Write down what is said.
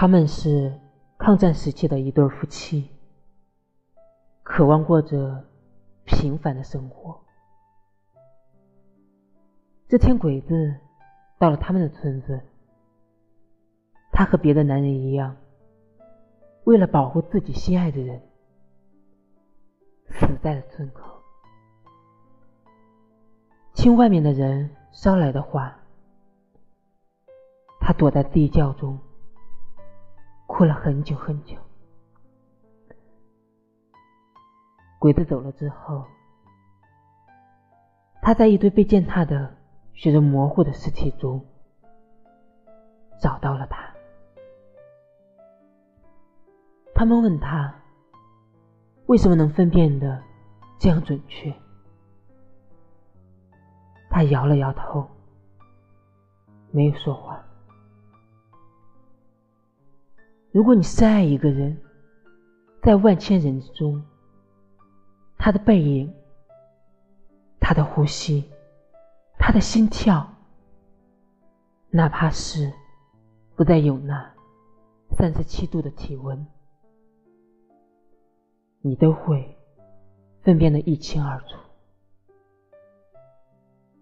他们是抗战时期的一对夫妻，渴望过着平凡的生活。这天，鬼子到了他们的村子，他和别的男人一样，为了保护自己心爱的人，死在了村口。听外面的人捎来的话，他躲在地窖中。哭了很久很久。鬼子走了之后，他在一堆被践踏的、血肉模糊的尸体中找到了他。他们问他为什么能分辨的这样准确，他摇了摇头，没有说话。如果你深爱一个人，在万千人之中，他的背影、他的呼吸、他的心跳，哪怕是不再有那三十七度的体温，你都会分辨得一清二楚。